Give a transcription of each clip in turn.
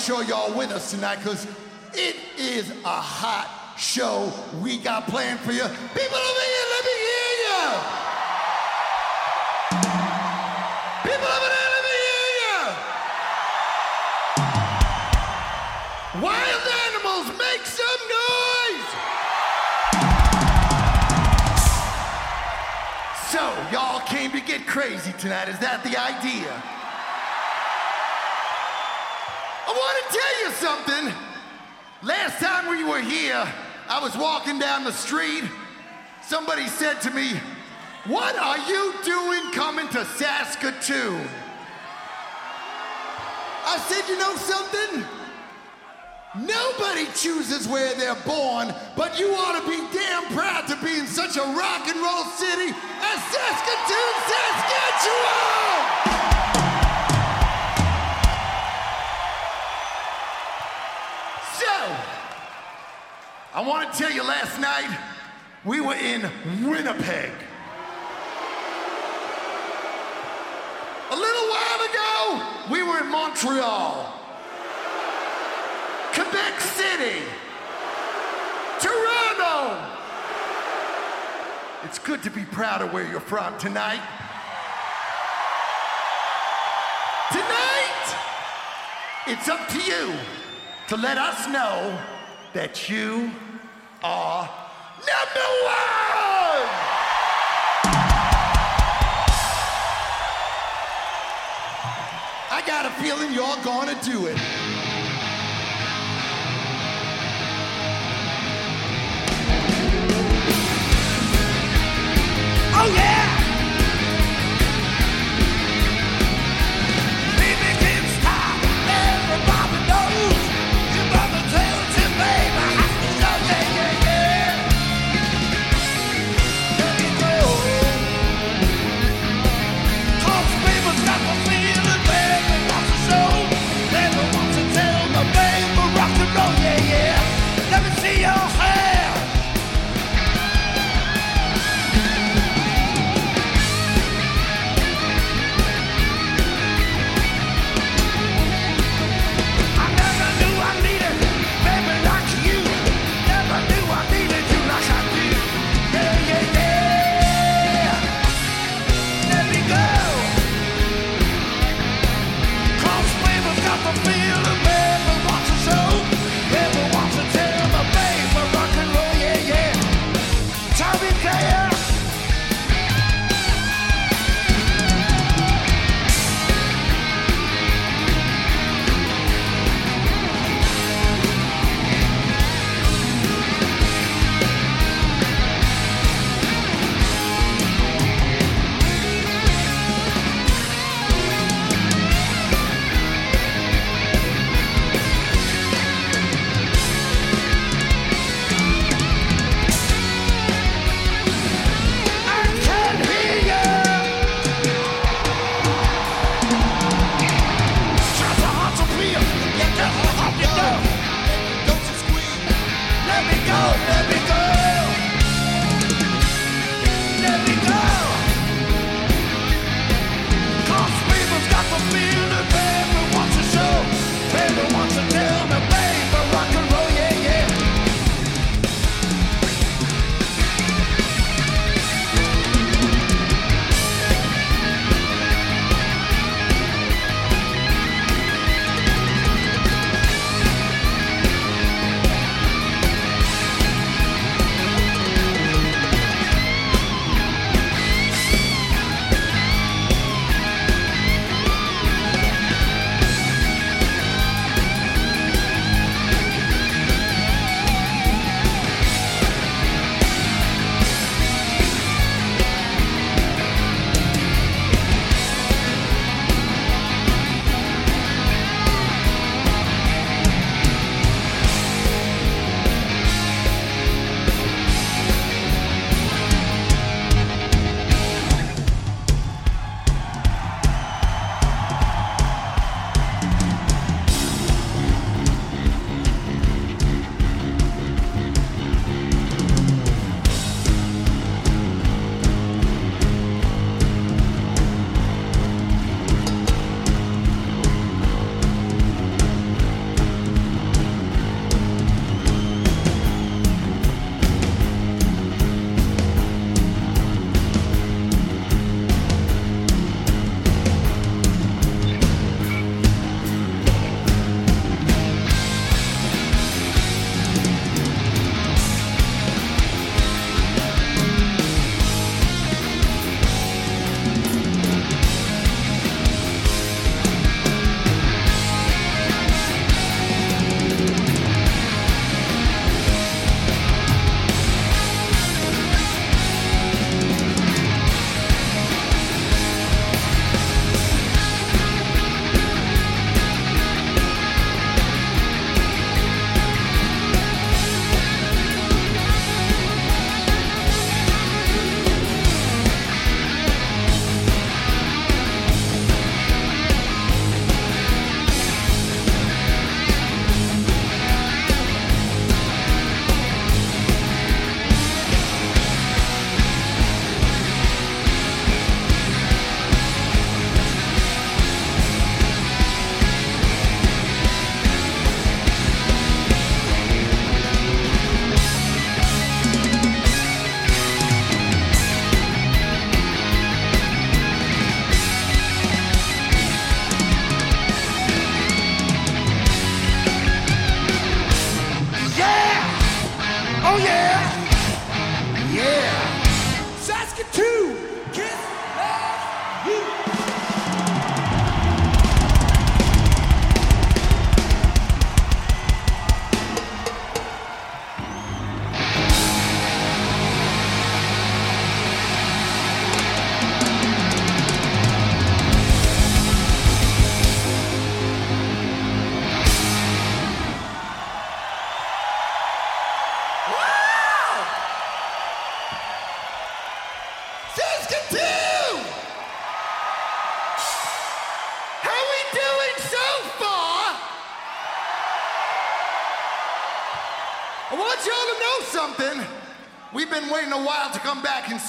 sure y'all with us tonight because it is a hot show we got planned for you. People over here, let me hear you. People over there, let me hear you. Wild animals, make some noise. So, y'all came to get crazy tonight. Is that the idea? Were here, I was walking down the street. Somebody said to me, What are you doing coming to Saskatoon? I said, You know something? Nobody chooses where they're born, but you ought to be damn proud to be in such a rock and roll city as Saskatoon, Saskatchewan! I want to tell you last night, we were in Winnipeg. A little while ago, we were in Montreal, Quebec City, Toronto. It's good to be proud of where you're from tonight. Tonight, it's up to you to let us know that you are number one! I got a feeling you're gonna do it. Oh yeah!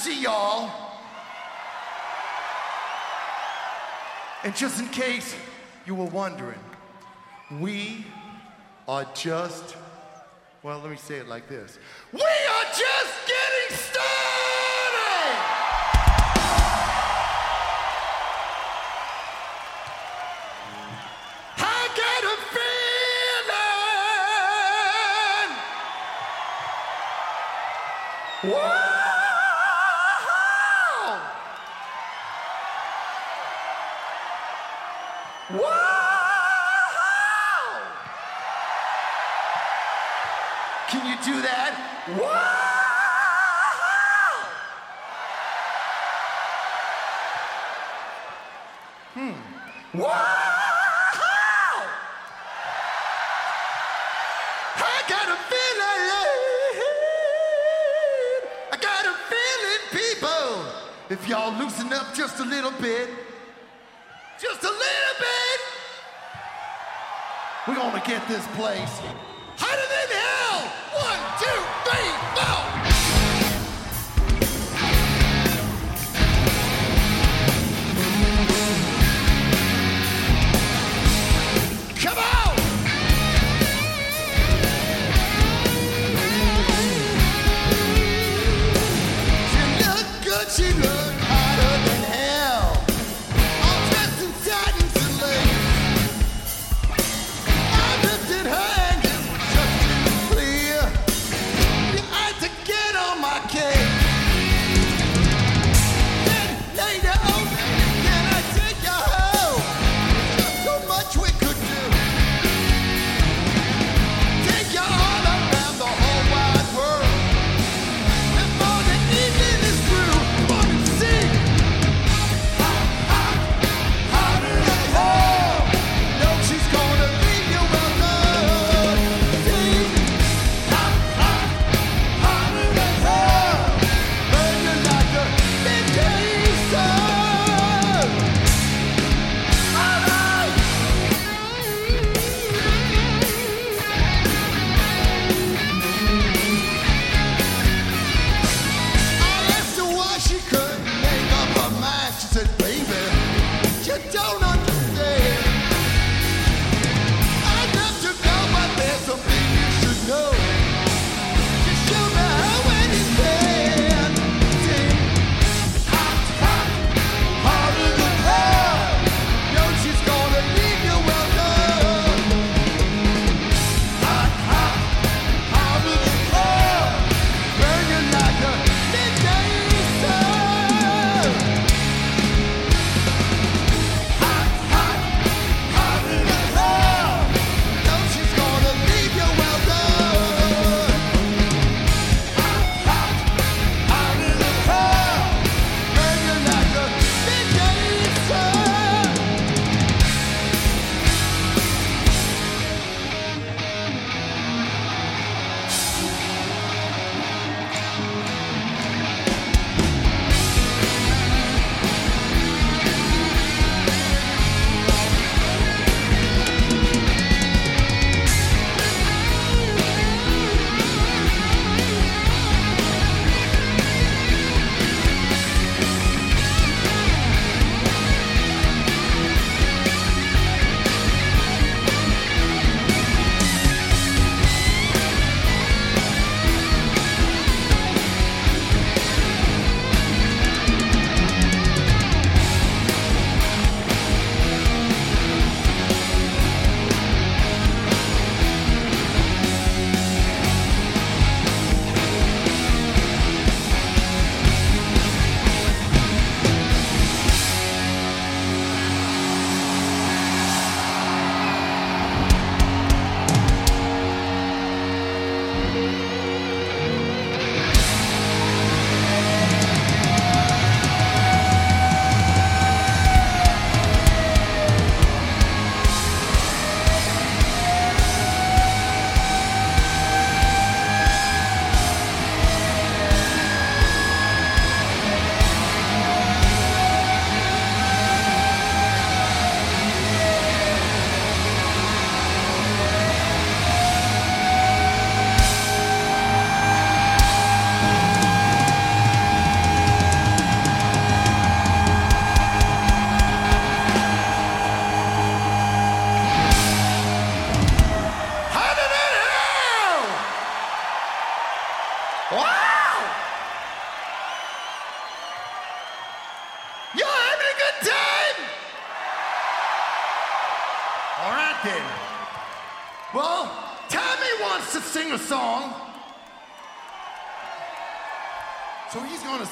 see y'all. And just in case you were wondering, we are just, well, let me say it like this We are just getting started! I a feeling. What? do that. Hmm. I got a feeling. I got a feeling, people. If y'all loosen up just a little bit, just a little bit, we're gonna get this place.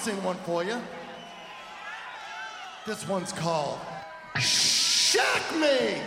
Sing one for you. This one's called Shock Me.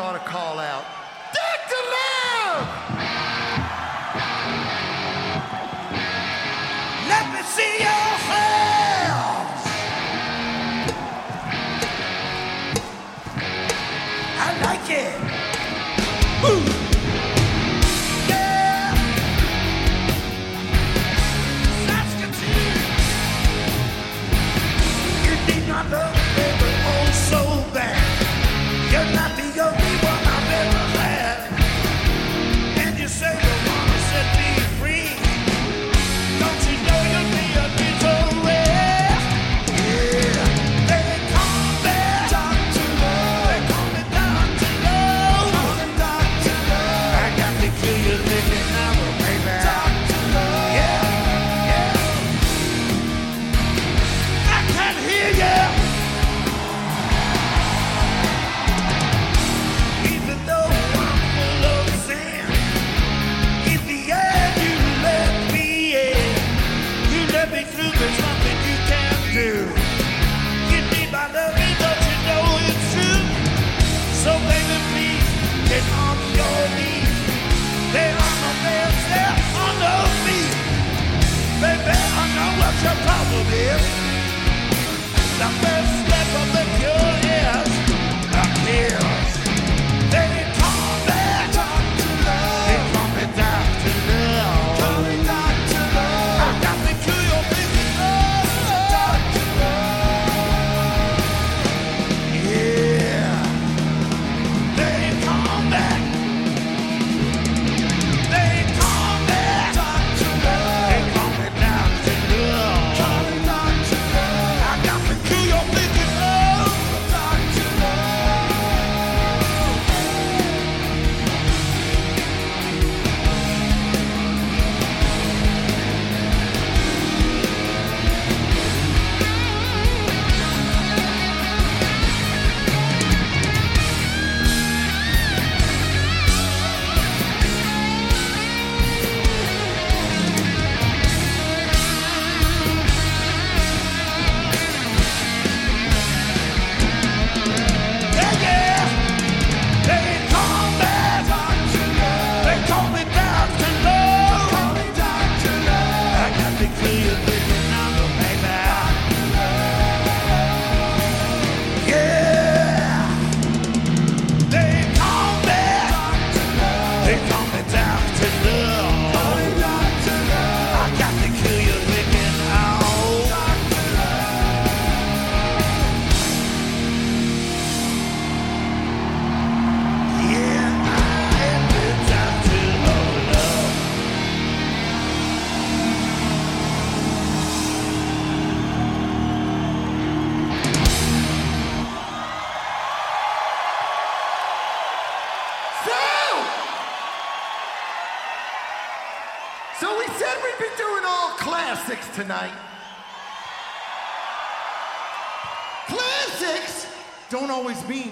ought to call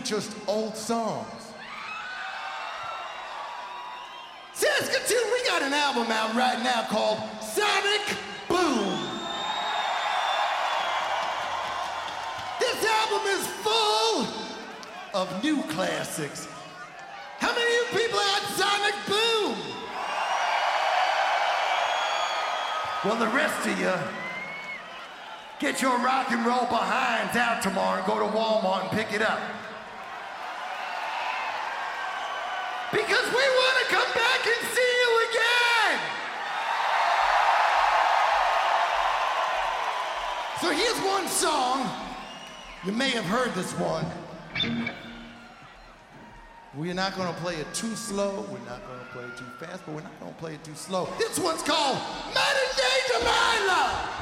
just old songs. Saskatoon, we got an album out right now called Sonic Boom. This album is full of new classics. How many of you people had Sonic Boom? Well, the rest of you, get your rock and roll behinds out tomorrow and go to Walmart and pick it up. because we want to come back and see you again. So here's one song. You may have heard this one. We're not going to play it too slow. We're not going to play it too fast, but we're not going to play it too slow. This one's called Modern Day Delilah.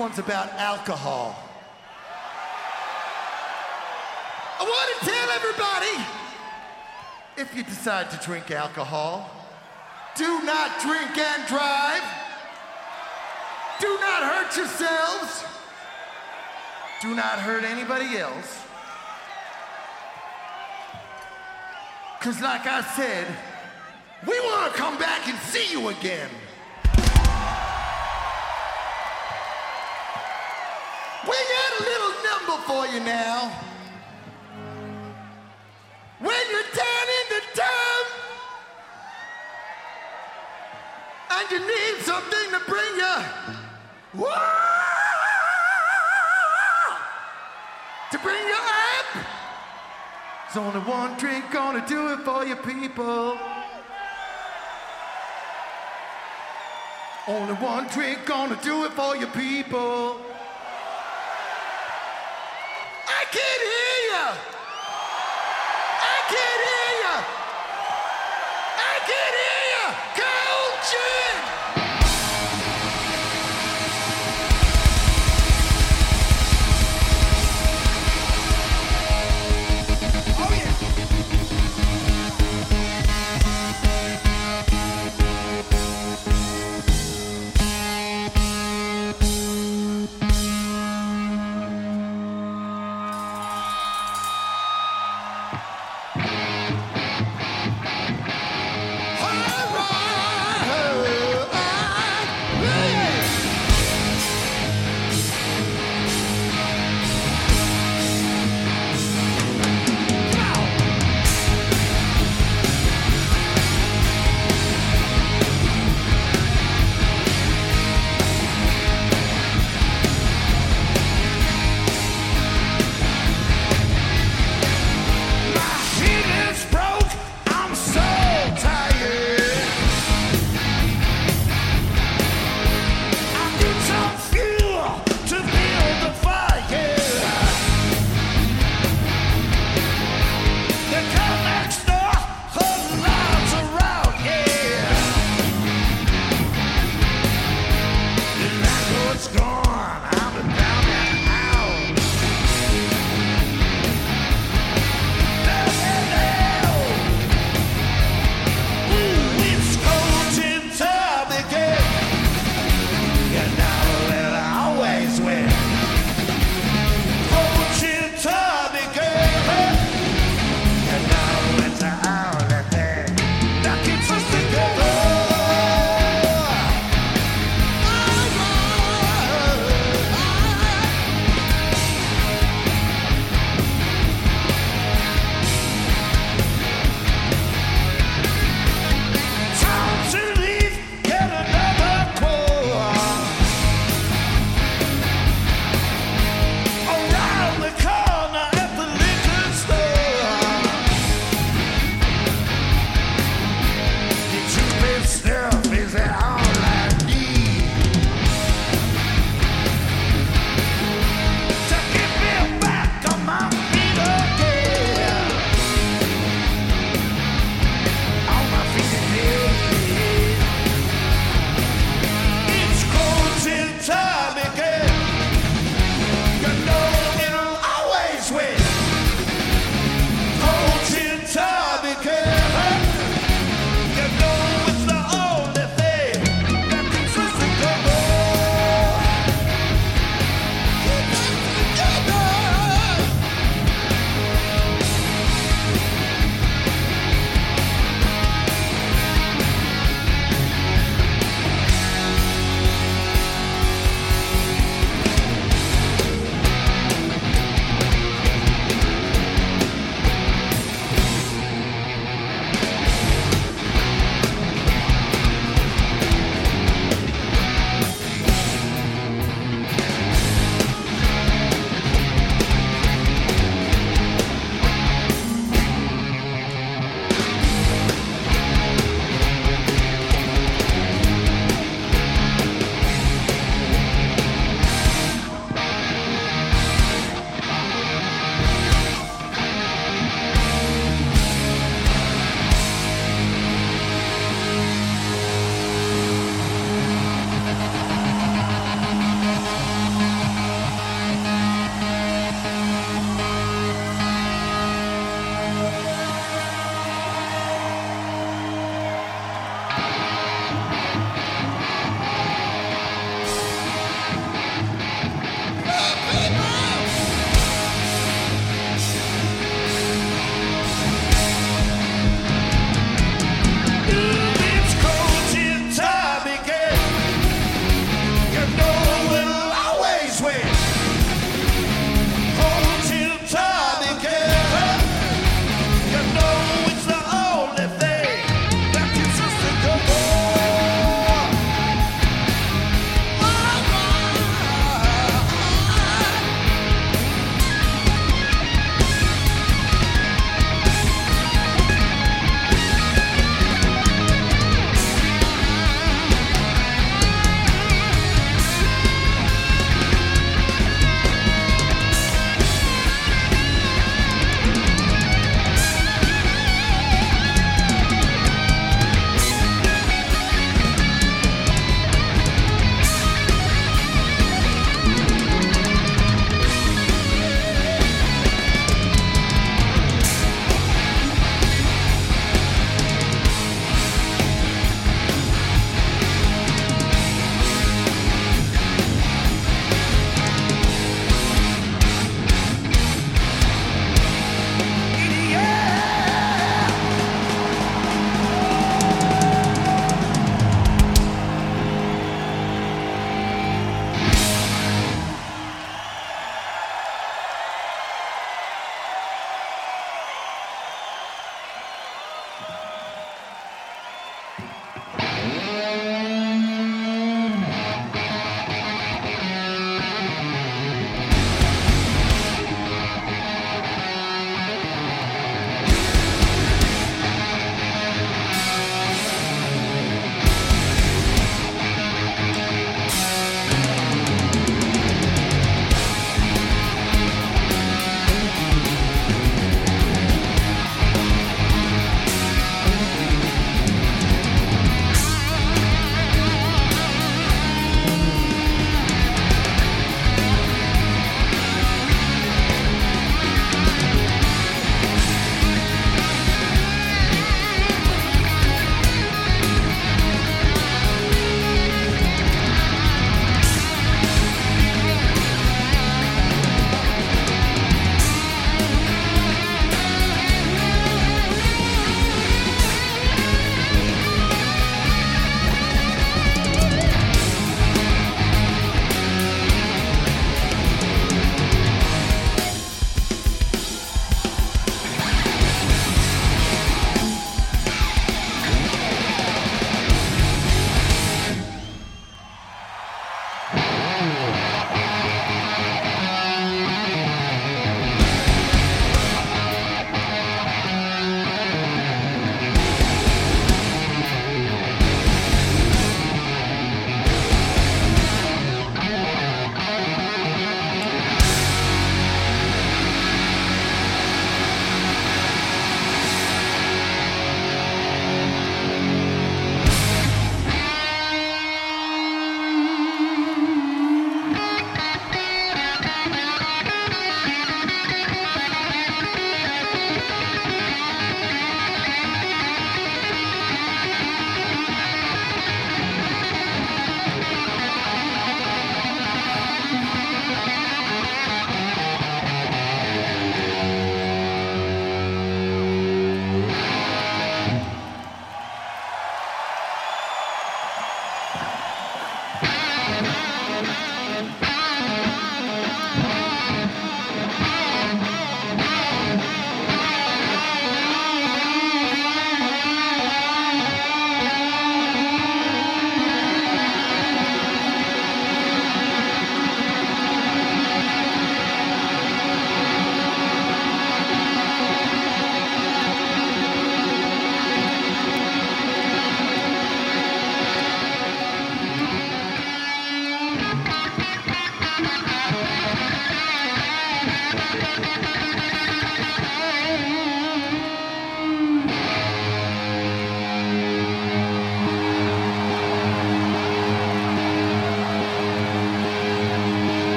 One's about alcohol. I want to tell everybody if you decide to drink alcohol, do not drink and drive. Do not hurt yourselves. Do not hurt anybody else. Because, like I said, we want to come back and see you again. For you now. When you're down in the town and you need something to bring you, whoa, to bring you up. There's only one drink gonna do it for you people. Only one drink gonna do it for you people.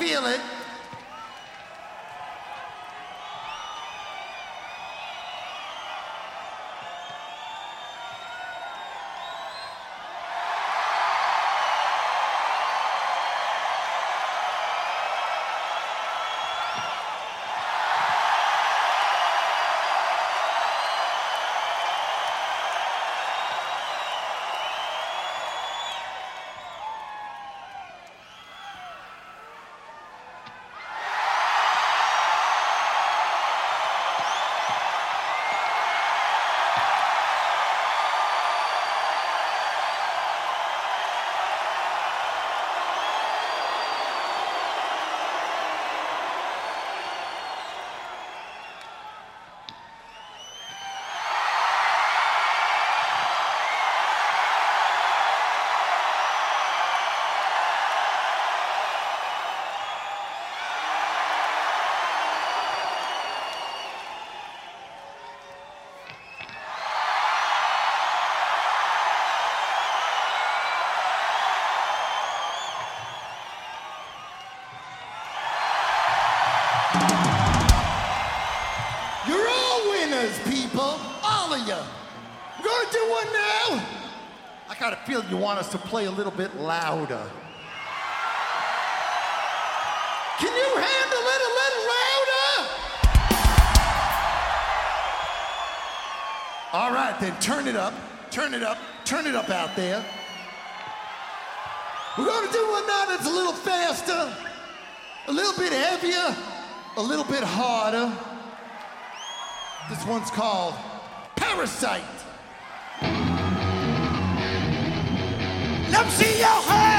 Feel it. You want us to play a little bit louder. Can you handle it a little louder? All right, then turn it up, turn it up, turn it up out there. We're gonna do one now that's a little faster, a little bit heavier, a little bit harder. This one's called Parasite. Let me see your hands.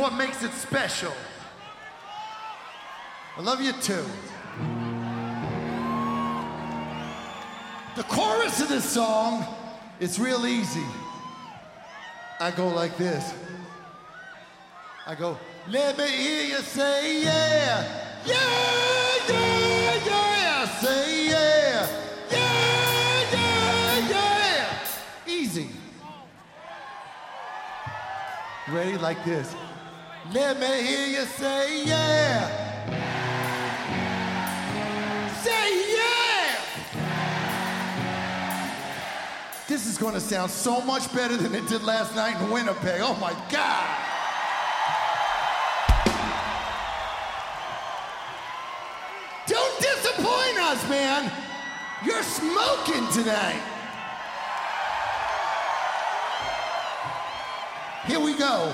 what makes it special. I love you too. The chorus of this song, it's real easy. I go like this. I go, let me hear you say yeah, yeah, yeah, yeah, say yeah, yeah, yeah, yeah. Easy. Ready like this. Let me hear you say yeah. Say yeah. This is going to sound so much better than it did last night in Winnipeg. Oh my God. Don't disappoint us, man. You're smoking tonight. Here we go.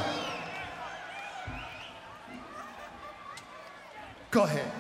Go ahead.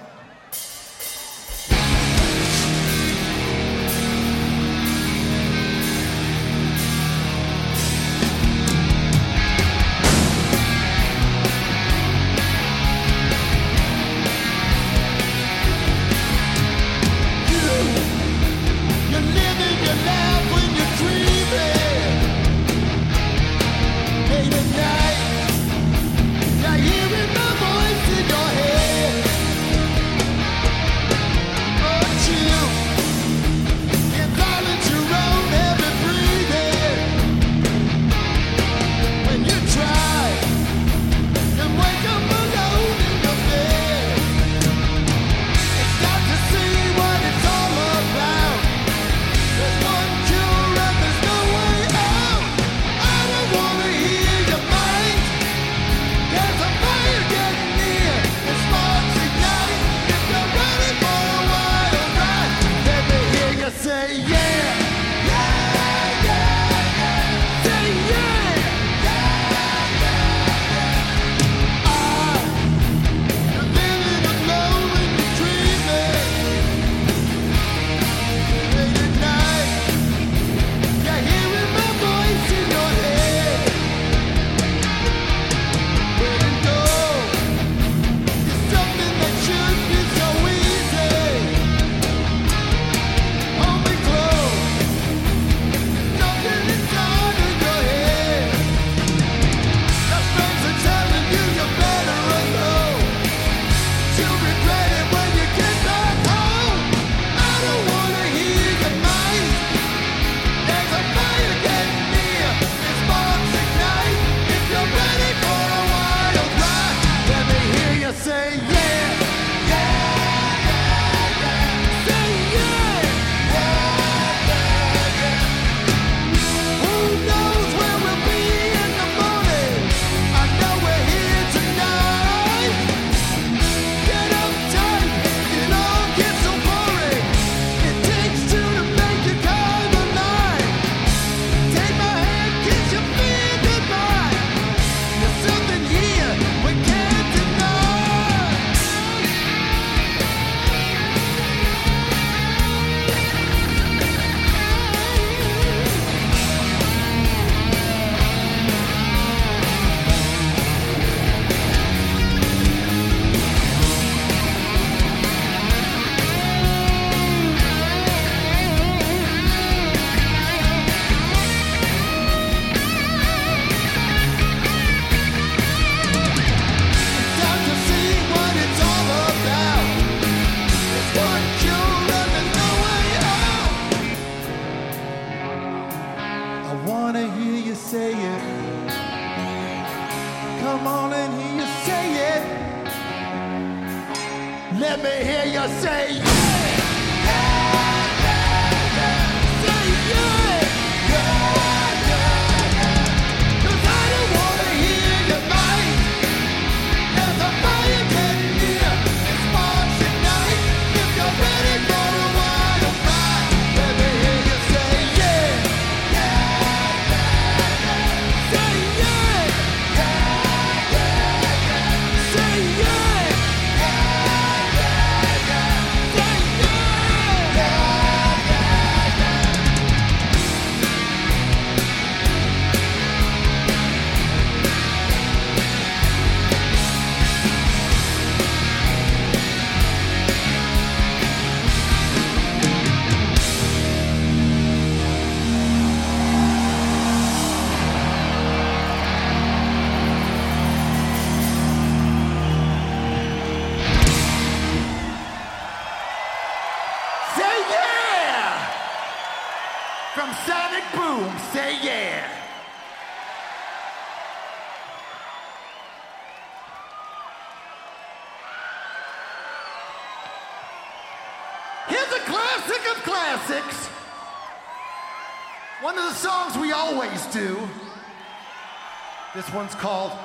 One's called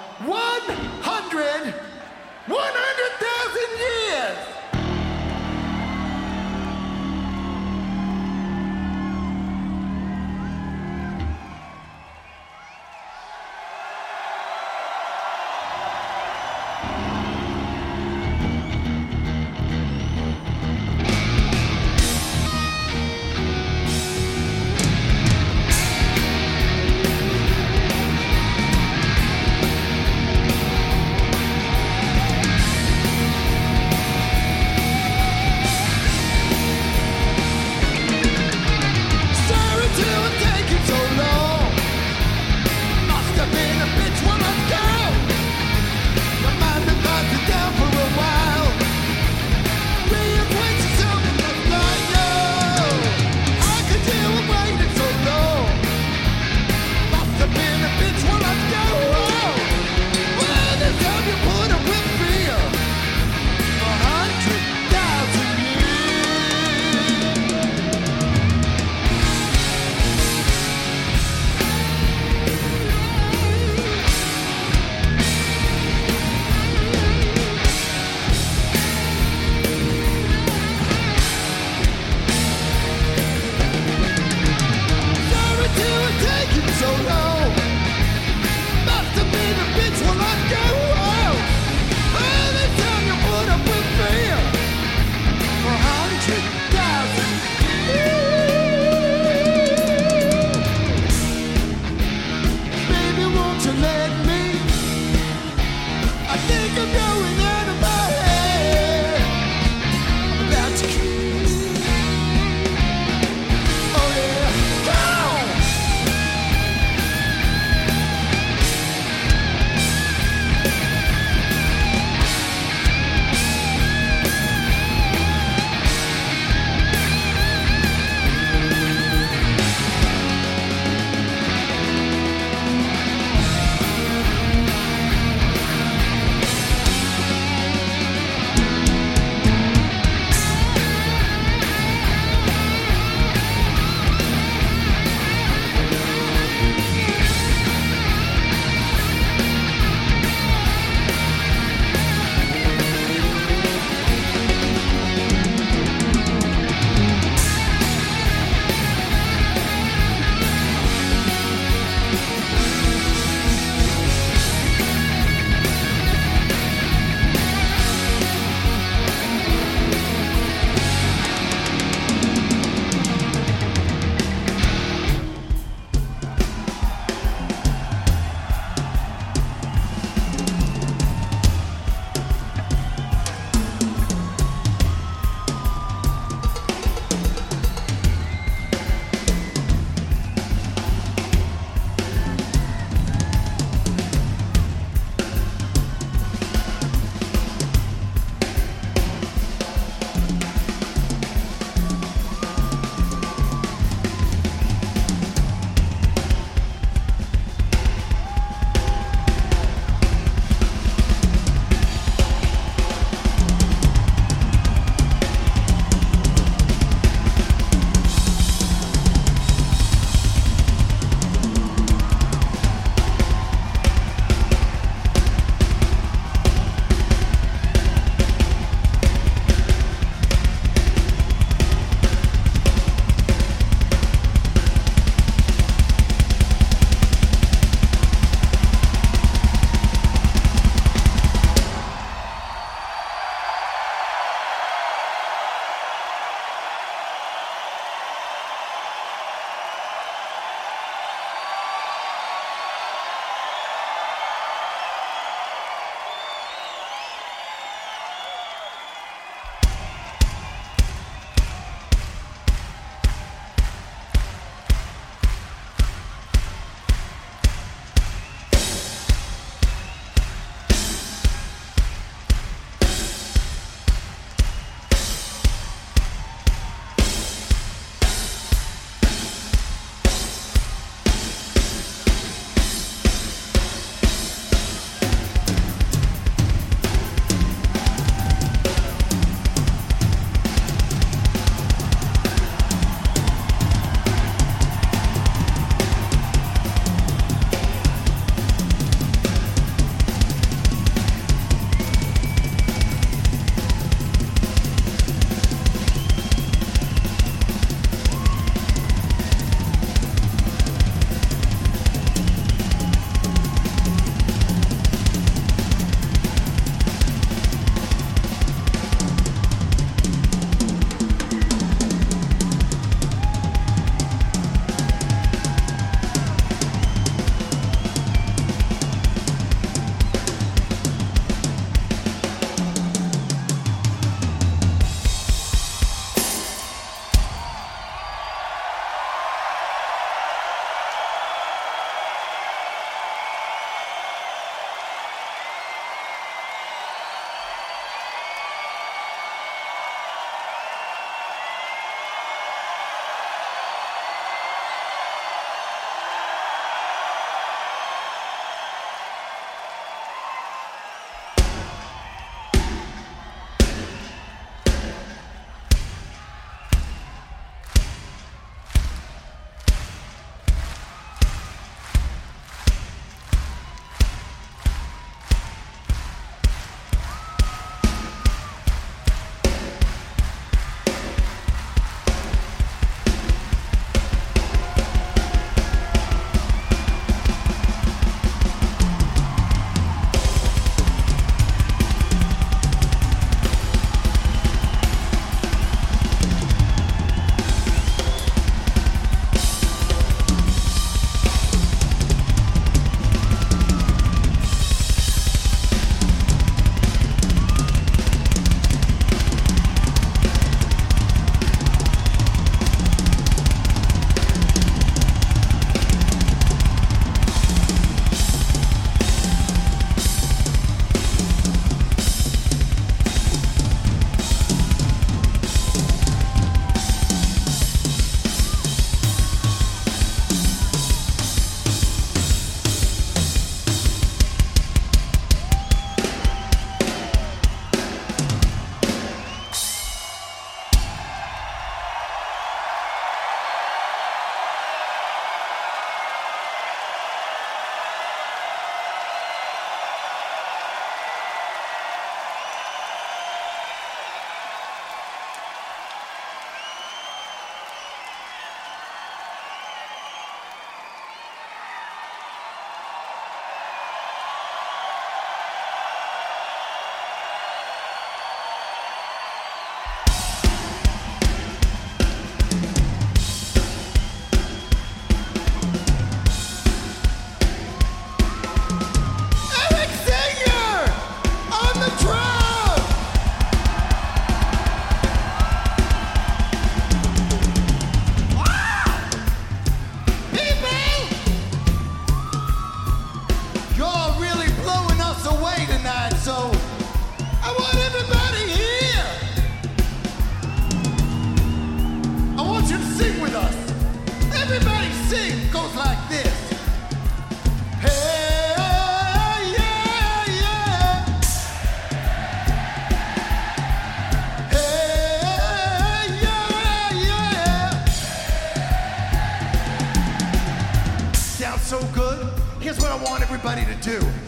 do.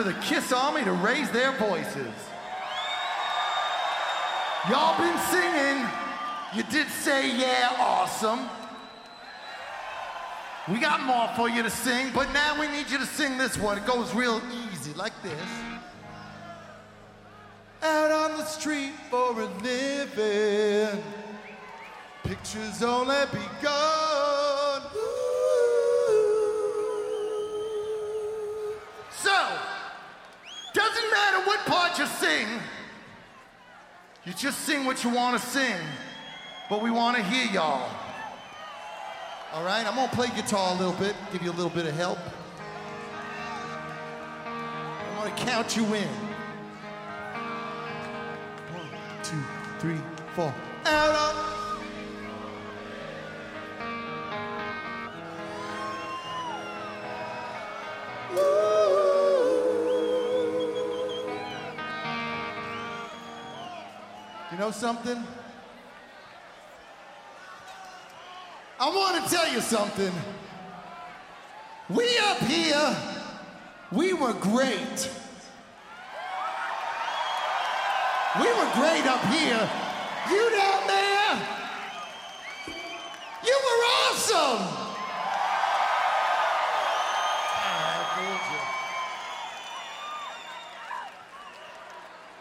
For the Kiss Army to raise their voices. Y'all been singing. You did say, yeah, awesome. We got more for you to sing, but now we need you to sing this one. It goes real easy, like this. Out on the street for a living. Pictures only begun. Part you sing, you just sing what you want to sing. But we want to hear y'all. All right, I'm gonna play guitar a little bit, give you a little bit of help. I'm gonna count you in. One, two, three, four. Out on. Know something? I want to tell you something. We up here, we were great. We were great up here. You down there, you were awesome.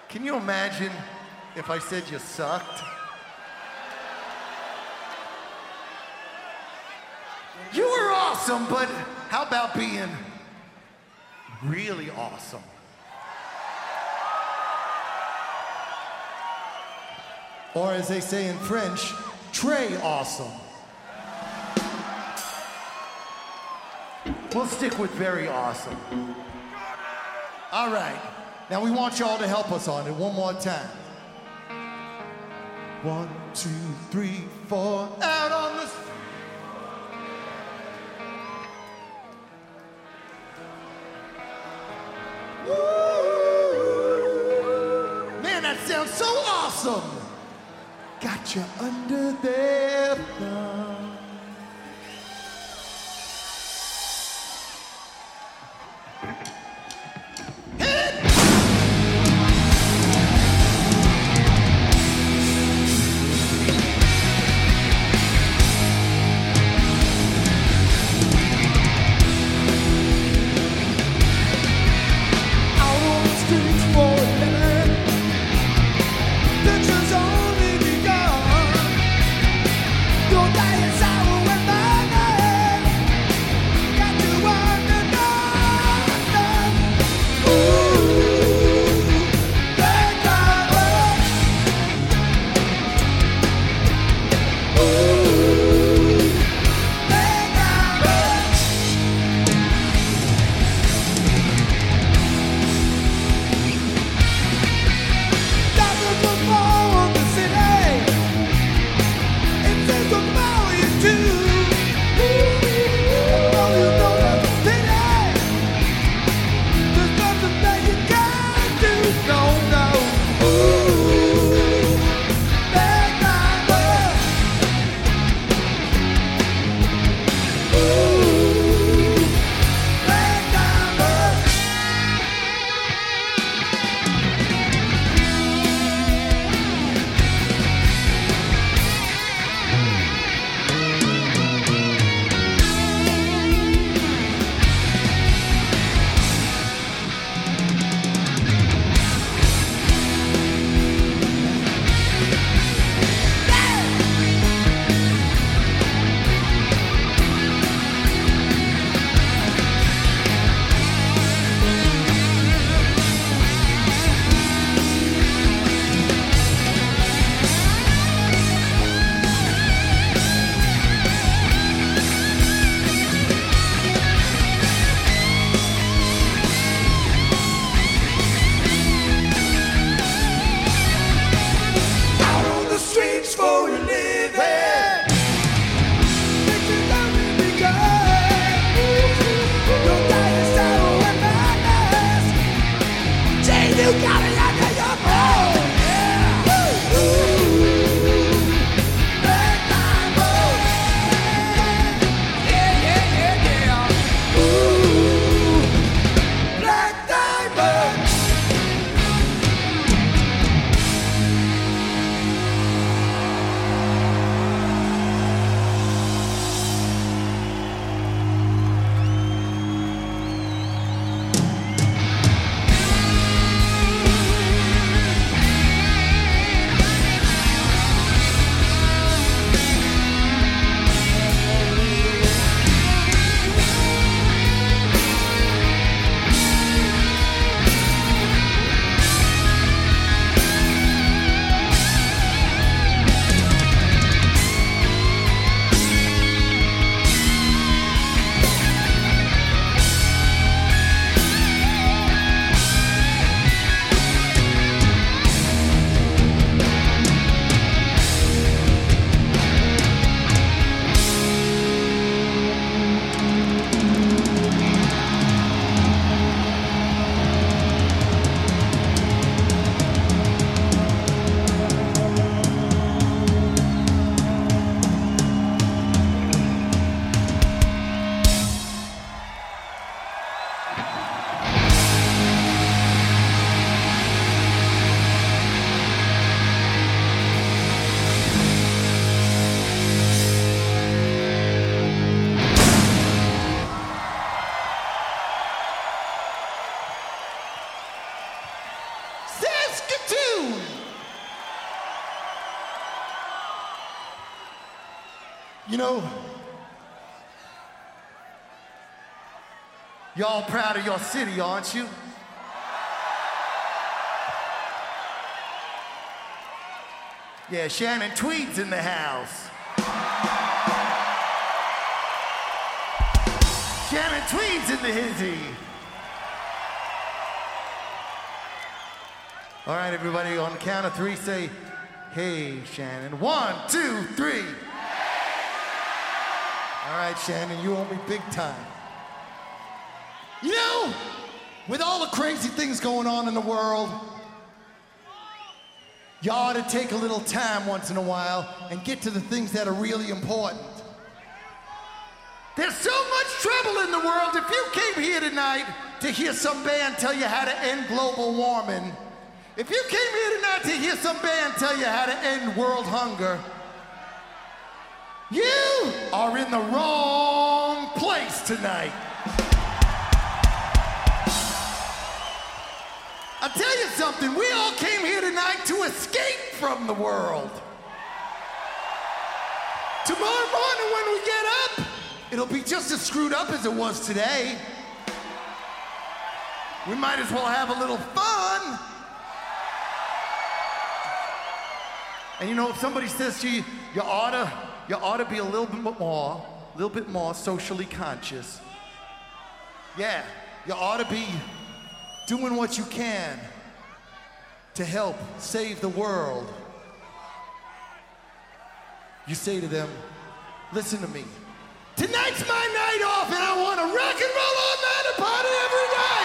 Can you imagine if I said you sucked? You were awesome, but how about being really awesome? Or as they say in French, Trey awesome. We'll stick with very awesome. All right. Now we want y'all to help us on it one more time. One, two, three, four. Out on the street. Man, that sounds so awesome. Got you under their thumb. Know, y'all proud of your city, aren't you? Yeah, Shannon Tweed's in the house. Shannon Tweed's in the hizzy. All right, everybody, on the count of three, say, hey, Shannon. One, two, three. Right, Shannon, you owe me big time. You know, with all the crazy things going on in the world, you ought to take a little time once in a while and get to the things that are really important. There's so much trouble in the world. If you came here tonight to hear some band tell you how to end global warming, if you came here tonight to hear some band tell you how to end world hunger, you are in the wrong place tonight. I'll tell you something, we all came here tonight to escape from the world. Tomorrow morning when we get up, it'll be just as screwed up as it was today. We might as well have a little fun. And you know, if somebody says to you, you ought to, you ought to be a little bit more, a little bit more socially conscious. Yeah, you ought to be doing what you can to help save the world. You say to them, listen to me. Tonight's my night off and I want to rock and roll all night and party every night.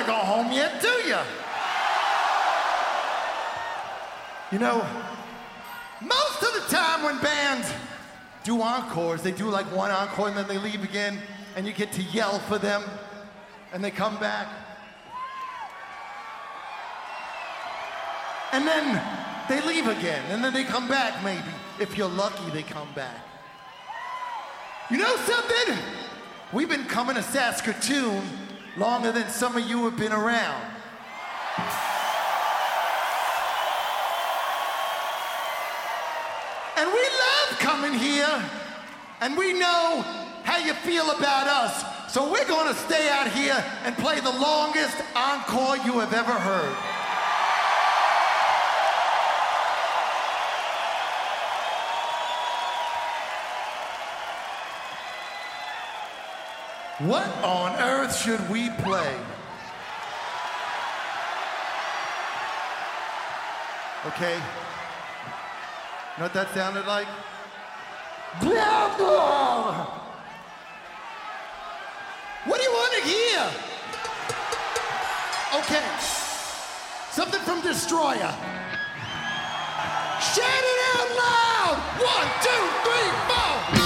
To go home yet, do you? You know, most of the time when bands do encores, they do like one encore and then they leave again, and you get to yell for them, and they come back. And then they leave again, and then they come back maybe. If you're lucky, they come back. You know something? We've been coming to Saskatoon longer than some of you have been around. And we love coming here, and we know how you feel about us. So we're to stay out here and play the longest encore you have ever heard. What on earth should we play? Okay. You know what that sounded like? What do you want to hear? Okay. Something from Destroyer. Shout it out loud! One, two, three, four!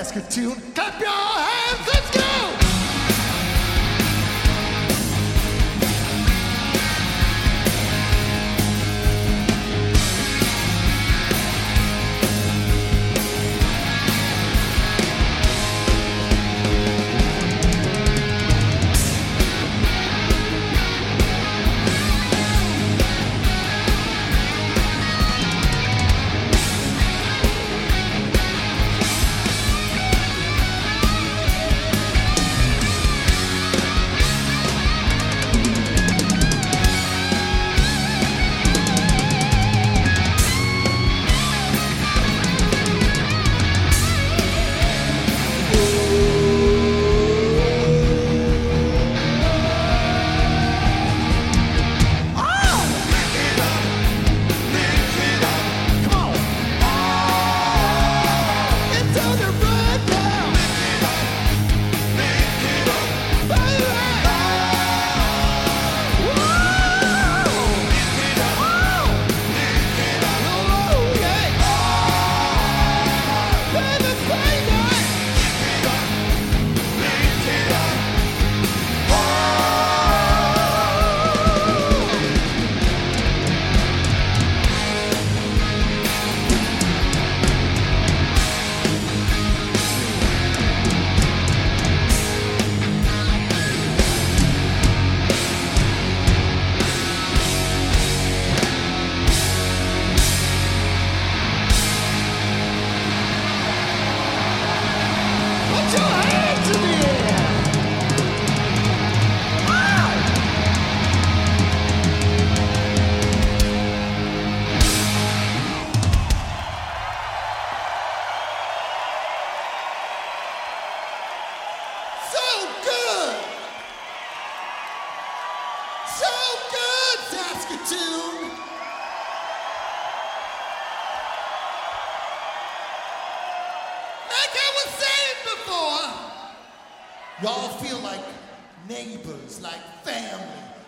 Saskatoon, clap y'all feel like neighbors, like family.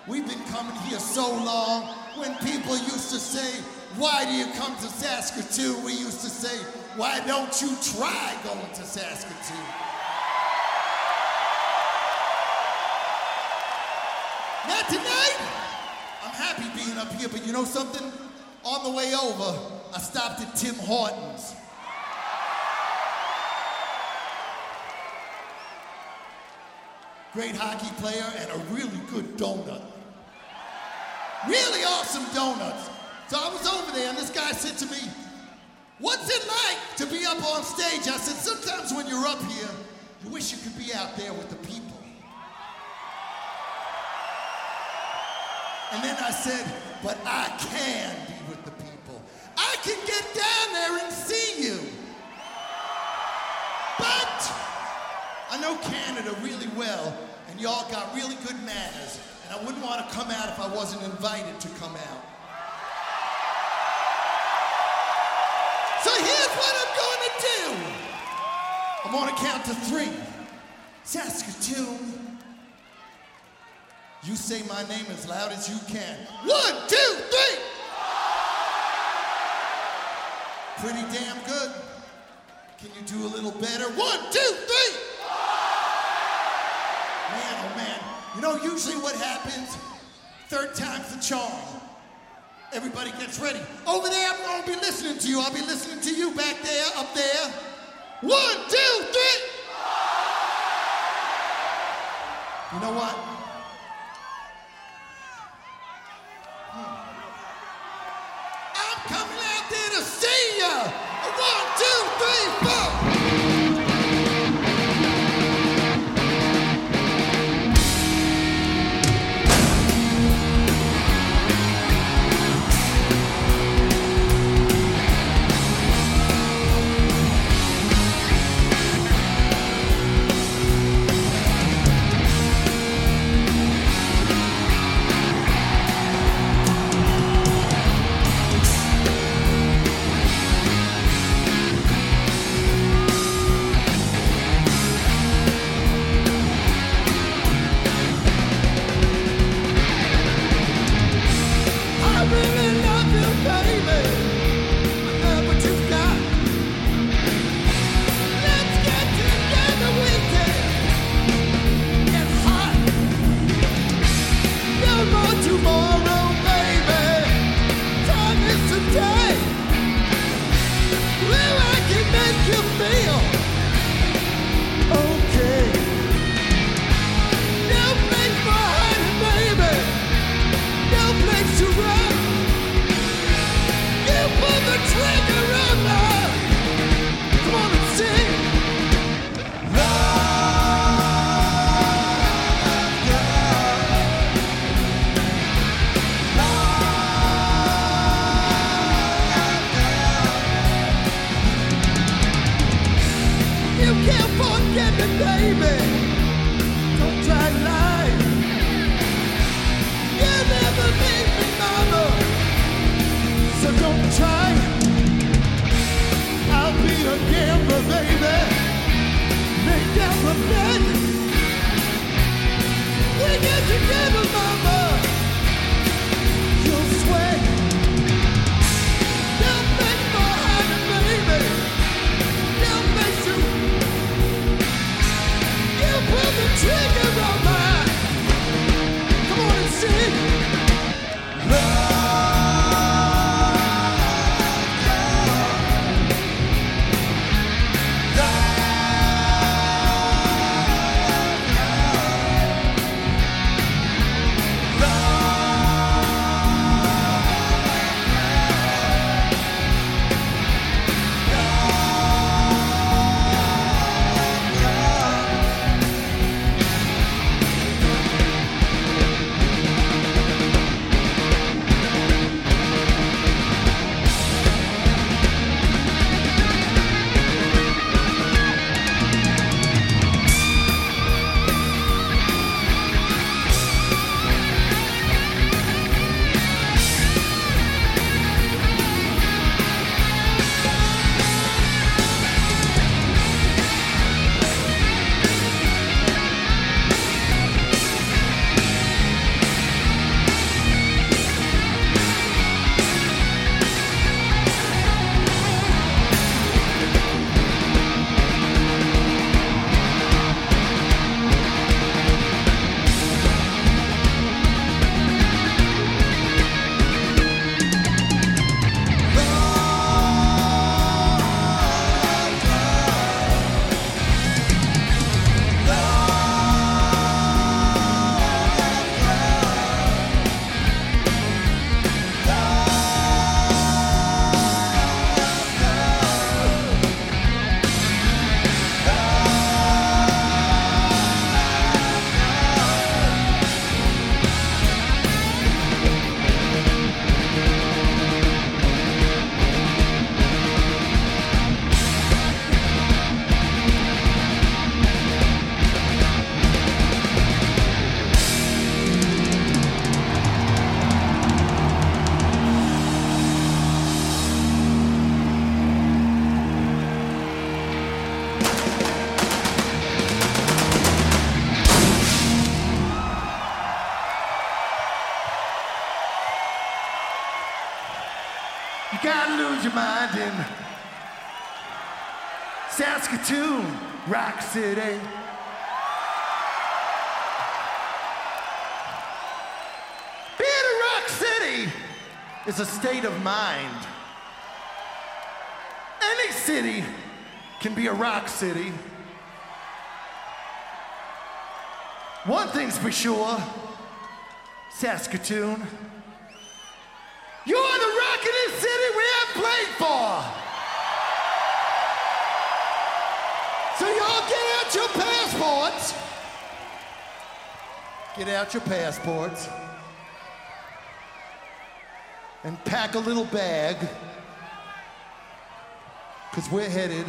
We've been coming here so long. When people used to say, Why do you come to Saskatoon? We used to say, Why don't you try going to Saskatoon? Not tonight. I'm happy being up here, but you know something? On the way over, I stopped at Tim Hortons. Great hockey player and a really good donut. Really awesome donuts. So I was over there and this guy said to me, What's it like to be up on stage? I said, Sometimes when you're up here, you wish you could be out there with the people. And then I said, But I can be with the people. I can get down there and see you. I know Canada really well, and y'all got really good manners, and I wouldn't want to come out if I wasn't invited to come out. So here's what I'm to do. I'm to count to three. Saskatoon. You say my name as loud as you can. One, two, three. Pretty damn good. Can you do a little better? One, two, three. Man, oh man. You know, usually what happens, third time's the charm. Everybody gets ready. Over there, I'm gonna be listening to you. I'll be listening to you back there, up there. One, two, three. You know what? Hmm. I'm coming out there to see ya. One, two, three, four. City. Being a rock city is a state of mind. Any city can be a rock city. One thing's for sure Saskatoon. You're the rockin'est city we have played for. So y'all get out your passports. Get out your passports. And pack a little bag. Because we're headed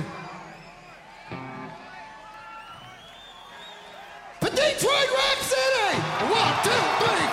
for Detroit Rock City. One, two, three,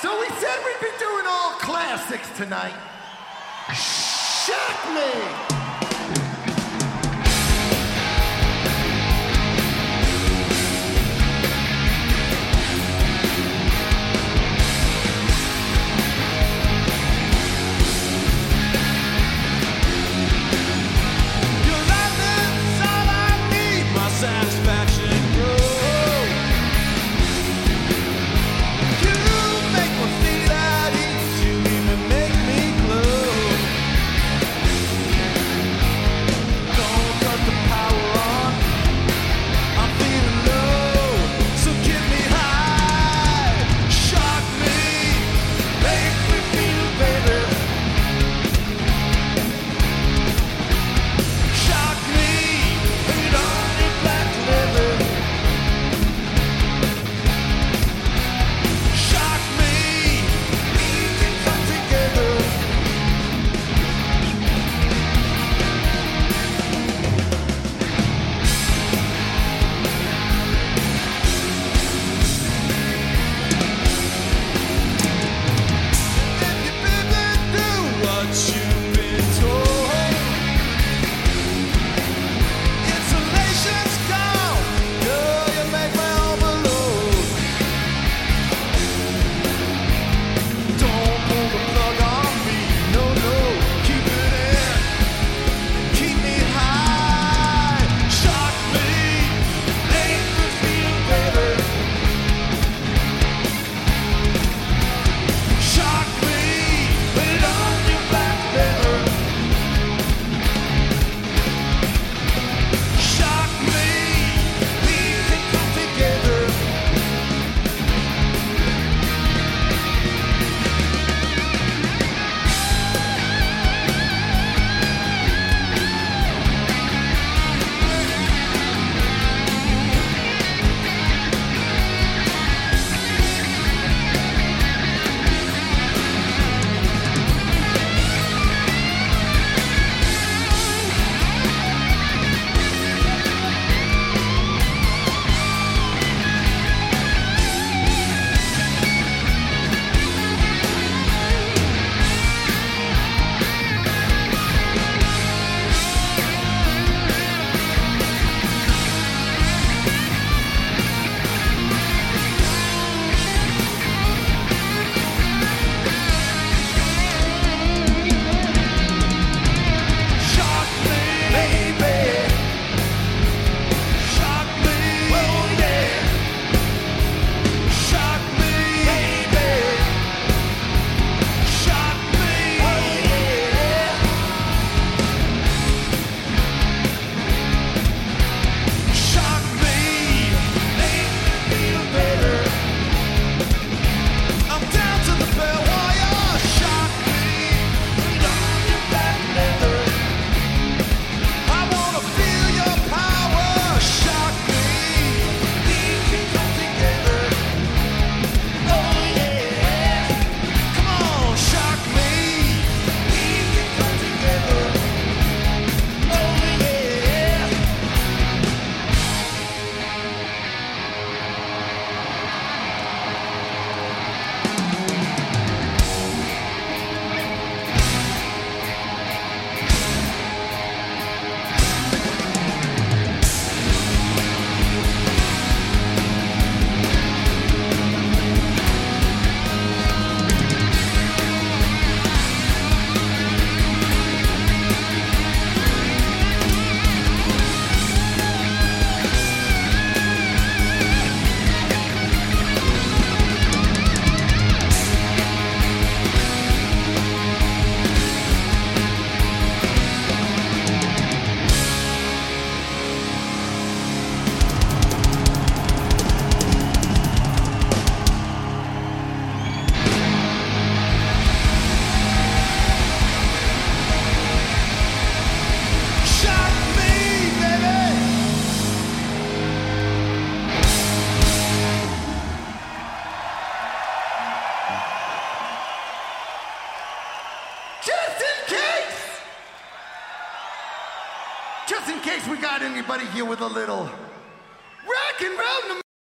So we said we'd be doing all classics tonight. Shock me! Anybody here with a little.